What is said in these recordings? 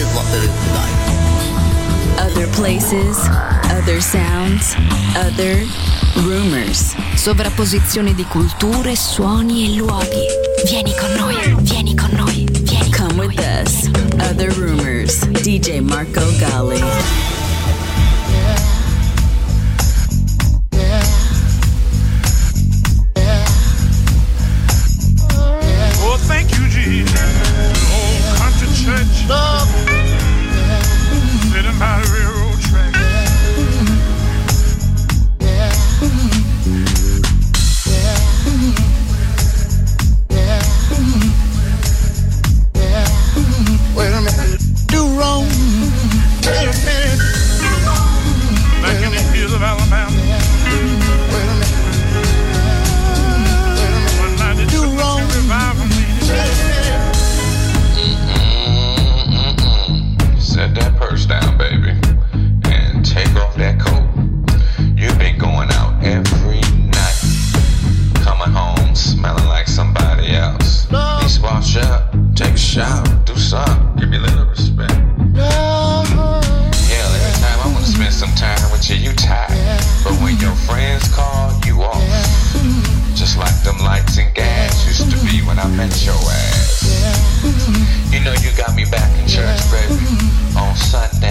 is what there is tonight. Other places, other sounds, other rumors. Sovrapposizione di culture, suoni e luoghi. Vieni con noi, vieni con noi, vieni Come with us. Other rumors. DJ Marco Gally. Sunday.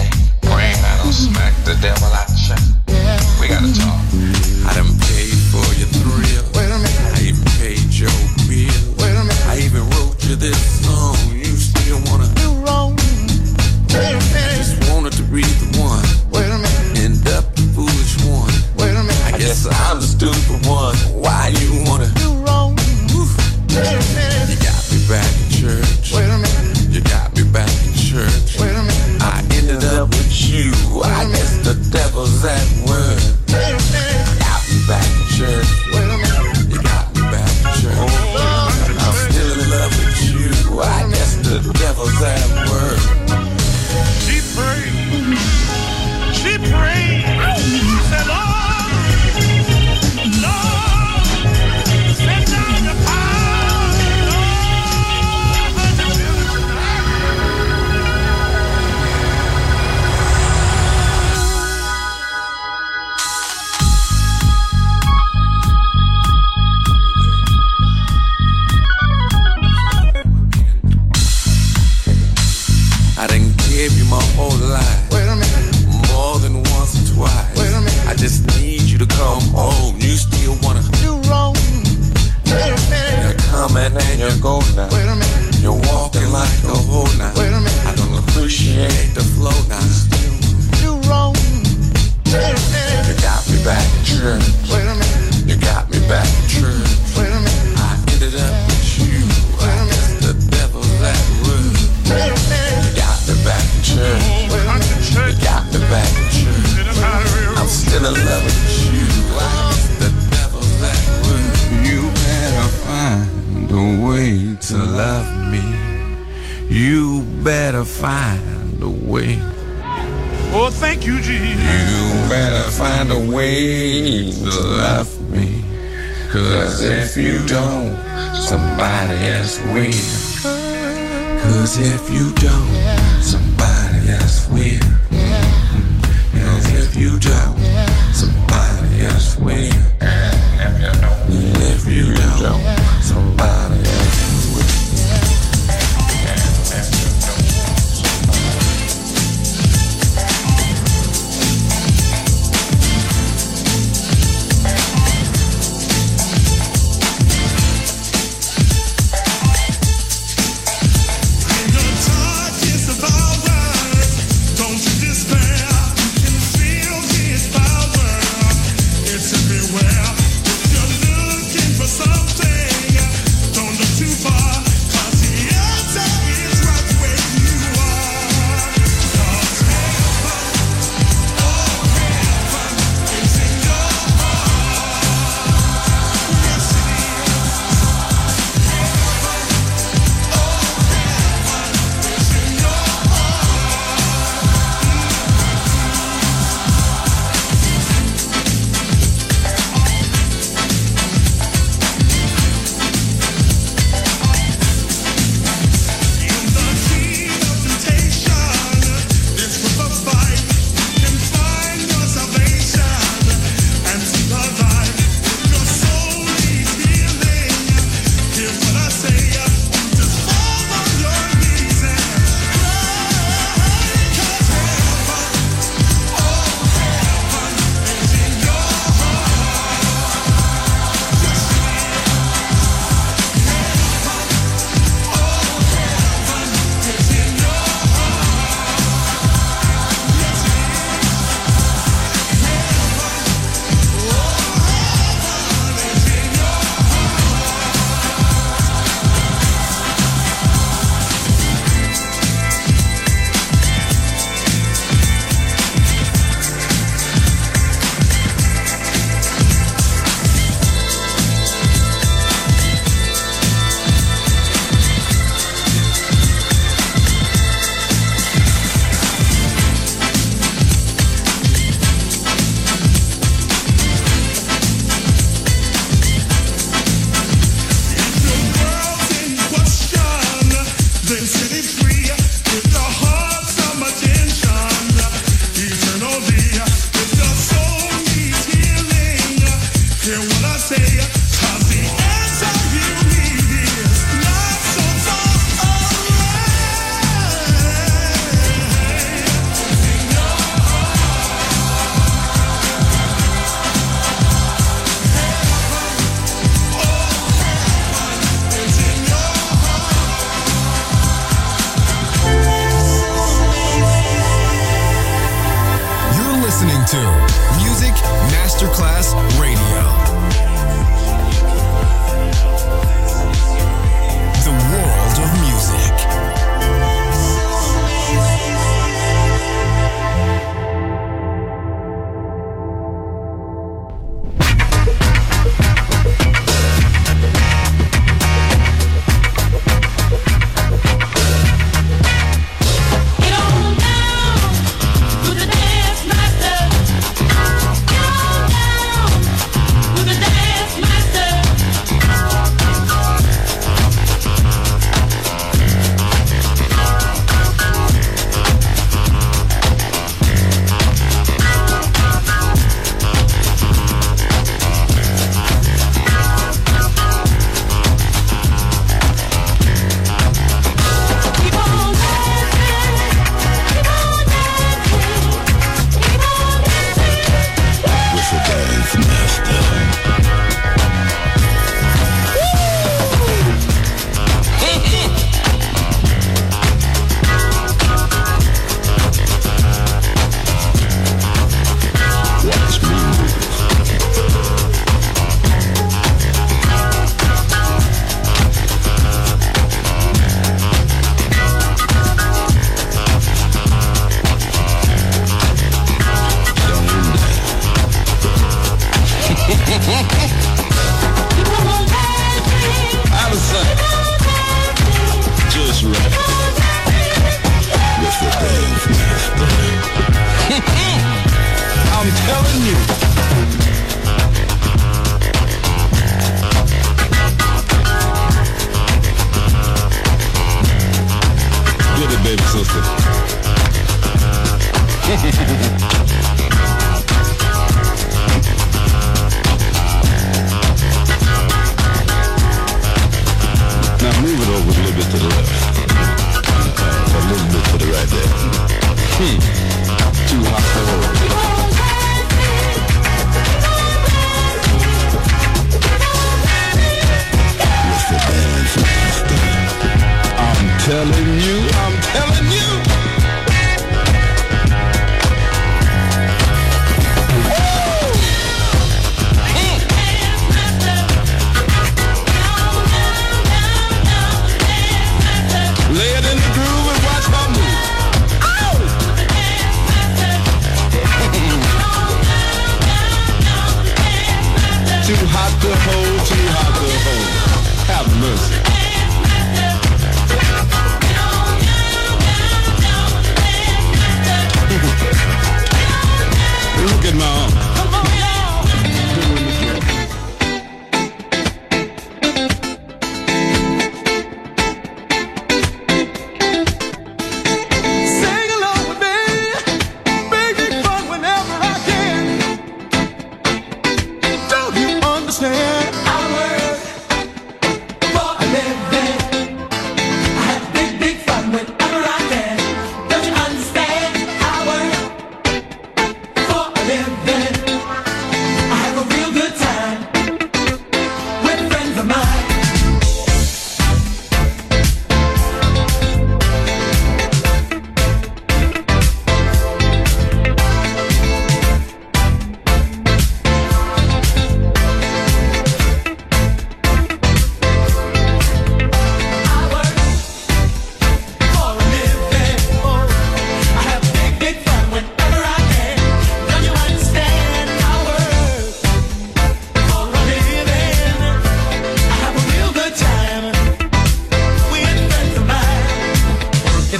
better find a way. Oh, thank you, Jesus. You better find a way to love me. Cause if you don't, somebody else will. Cause if you don't, somebody else will. And if you don't, somebody else will. And if you don't, somebody い。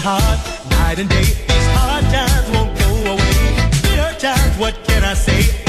it hard, night and day. These hard times won't go away. Bitter times, what can I say?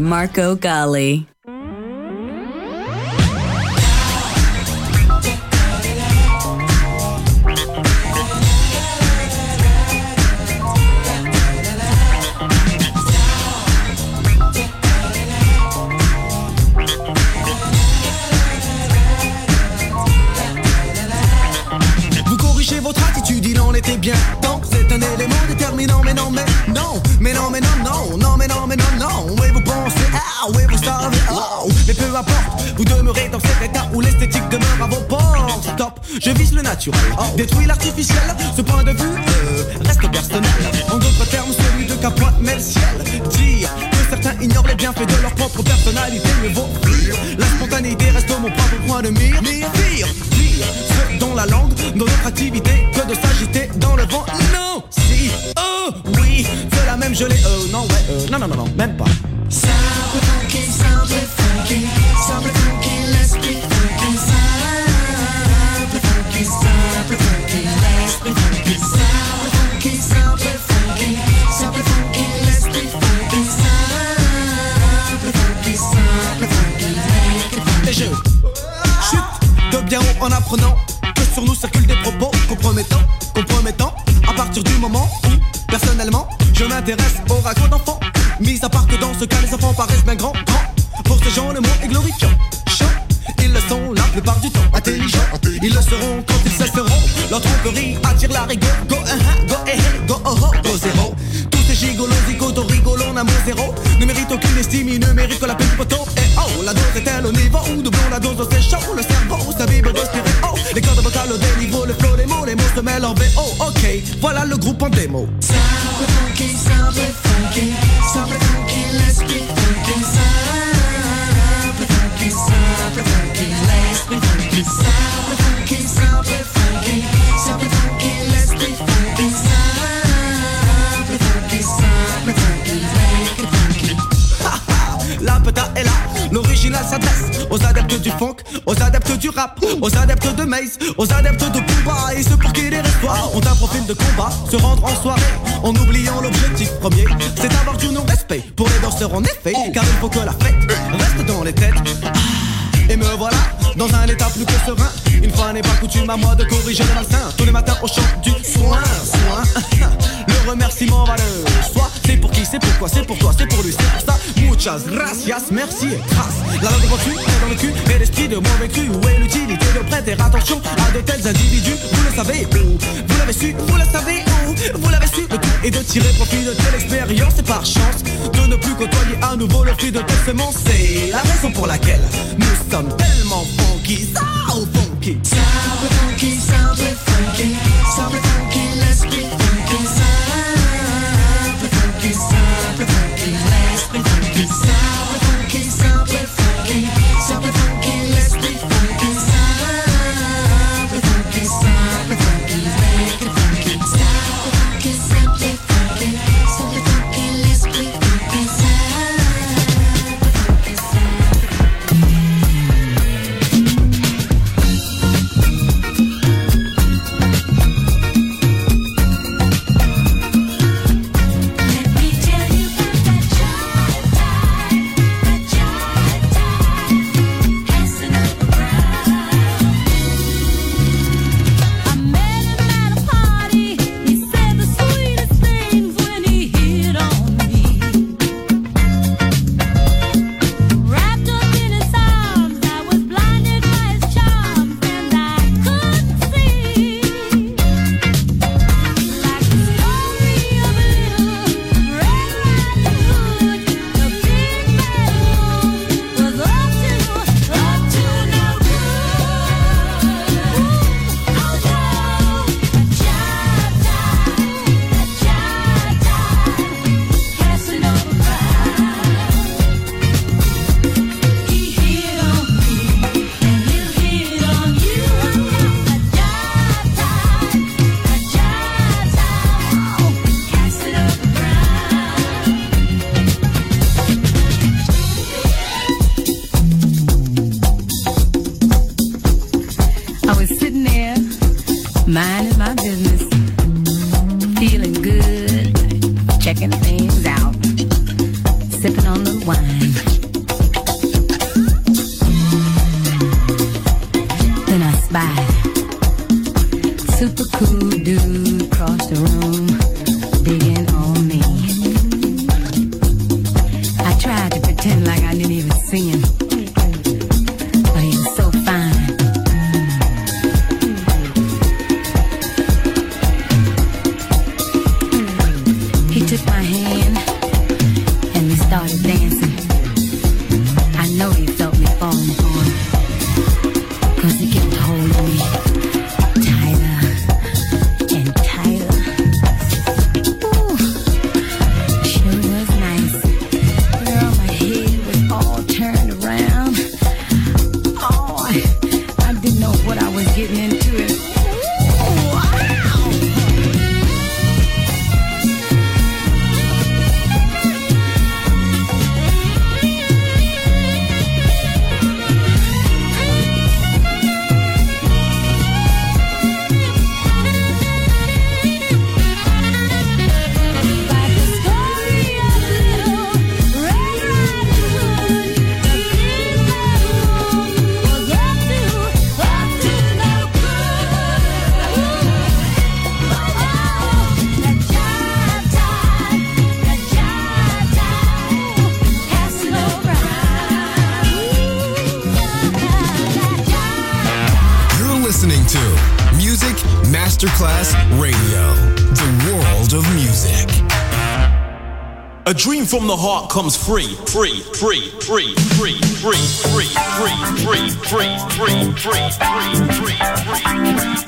Marco Gally. Je vise le naturel, détruis l'artificiel. Ce point de vue euh, reste personnel. En d'autres termes, celui de Capote met le ciel. Dire que certains ignorent les bienfaits de leur propre personnalité, mais vaut fuir. La spontanéité reste mon propre point de mire. Mire, pire, pire, ce dont la langue, dans notre activité, que de s'agiter dans le vent. Non, si, oh, oui, c'est la même gelée. Euh, non, ouais, euh, non, non, non, non, même pas. Ragots d'enfants. Mis à part que dans ce cas, les enfants paraissent bien grands, grands. Pour ces gens, le mot est glorifiant. Ils le sont la plupart du temps. Intelligents, ils le seront quand ils cesseront. Leur tromperie attire la rigueur. Go, uh, uh, go, eh, eh, go, oh, oh, go, zéro. Tous ces gigolos, zigotos, rigolons, amour zéro. Ne méritent aucune estime, ils ne méritent que la peine du poteau. Et oh, la dose est-elle au niveau où doublons la dose, c'est chaud. Le cerveau, sa vibre de stéréo. Les cordes vocales au déniveau, le flow, les mots, les mots se mêlent en VO. Ok, voilà le groupe en démo. Simple funky, simple adeptes de Maze, aux adeptes de Pumba et ceux pour qui les restoirs ont un profil de combat, se rendre en soirée en oubliant l'objectif premier, c'est avoir du non-respect pour les danseurs en effet, car il faut que la fête reste dans les têtes. Et me voilà dans un état plus que serein. Une fois n'est pas coutume à moi de corriger le malsain. Tous les matins au chant du soin. Le remerciement va le soi. C'est pour qui, c'est pourquoi, c'est pour toi, c'est pour lui, c'est pour. Muchas merci et grâce. La langue est dans le cul et l'esprit de mauvais cru. Où est l'utilité de prêter attention à de tels individus Vous le savez où Vous l'avez su, vous le savez où Vous l'avez su, le tout est de tirer profit de telle expérience et par chance de ne plus côtoyer à nouveau le fruit de telle semence. C'est la raison pour laquelle nous sommes tellement funky, checking things. from the heart comes free, free, free, free, free, free, free, free, free, free, free, free, free, free, free.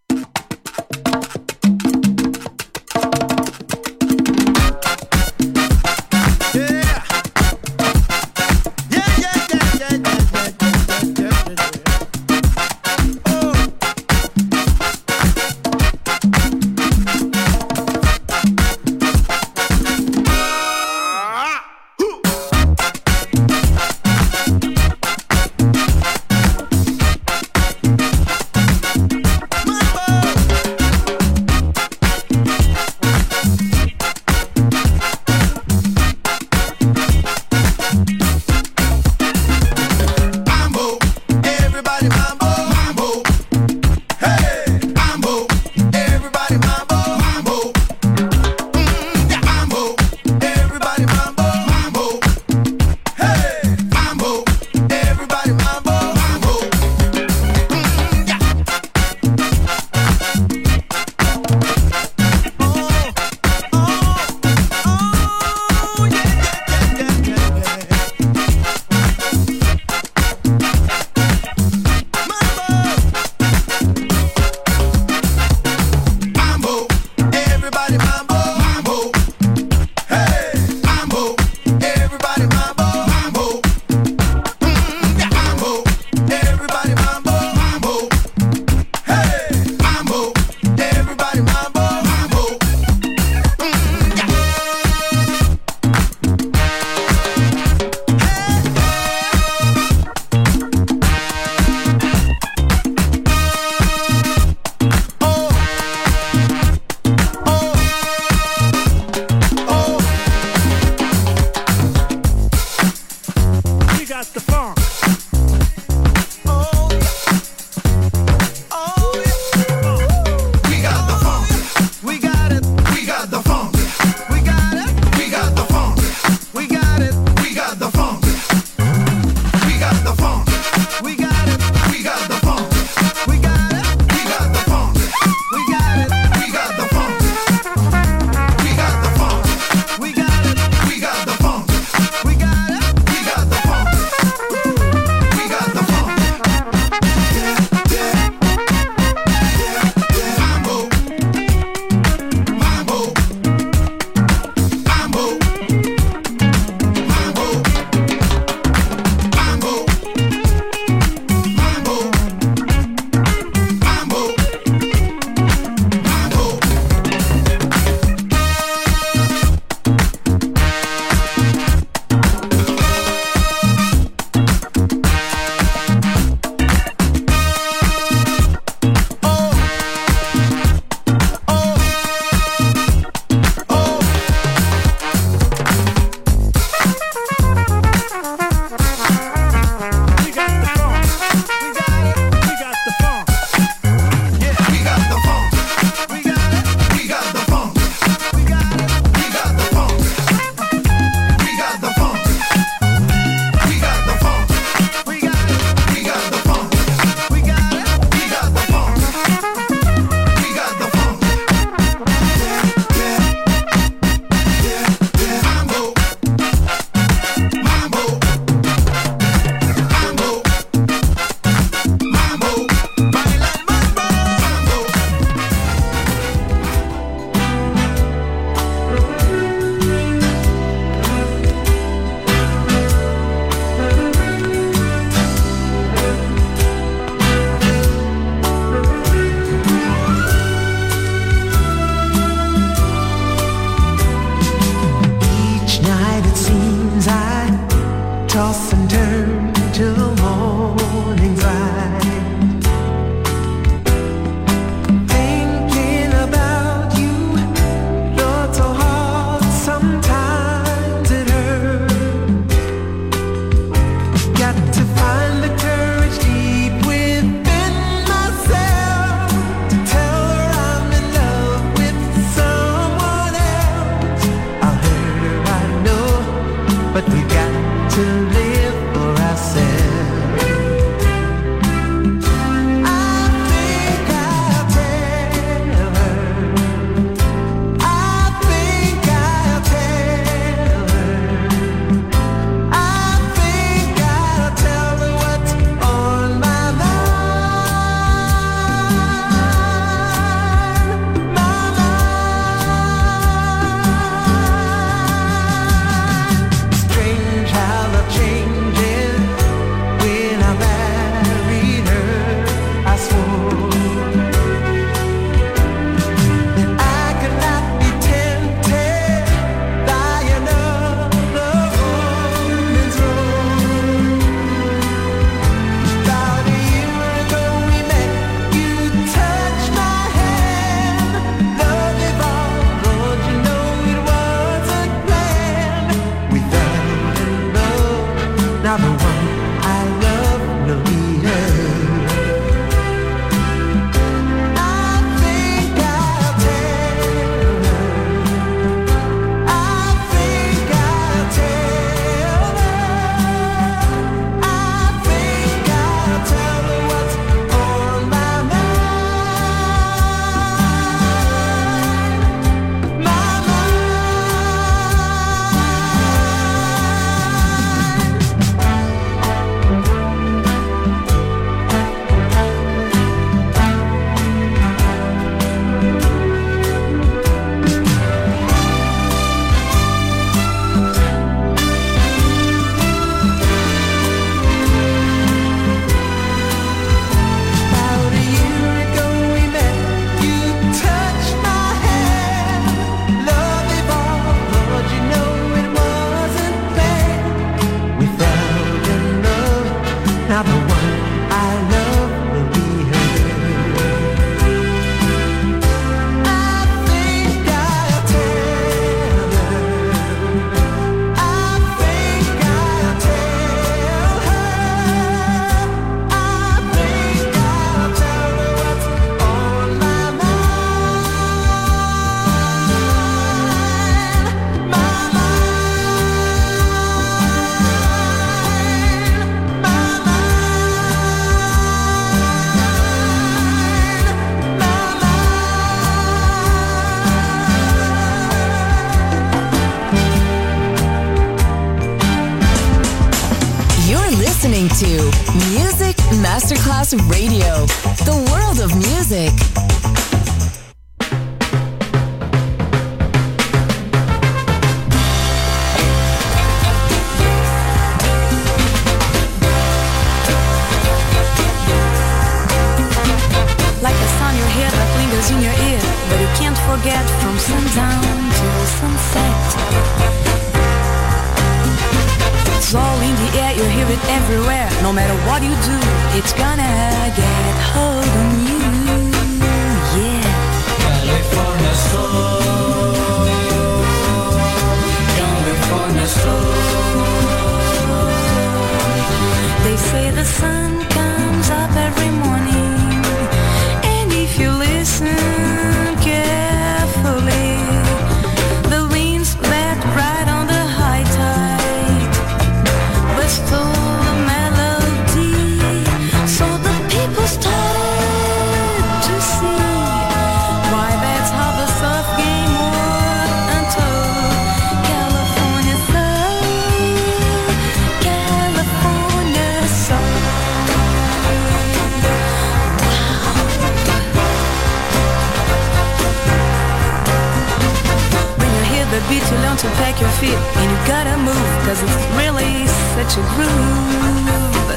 take your feet. And you gotta move Cause it's really such a groove.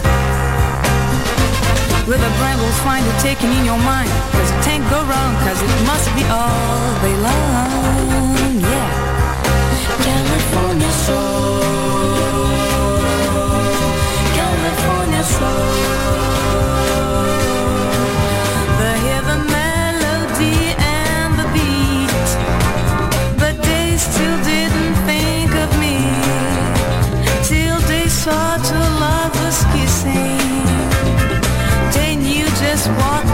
With a brain will find you taking in your mind. Cause you can't go wrong Cause it must be all they love. such love loveless kissing. Then you just walked.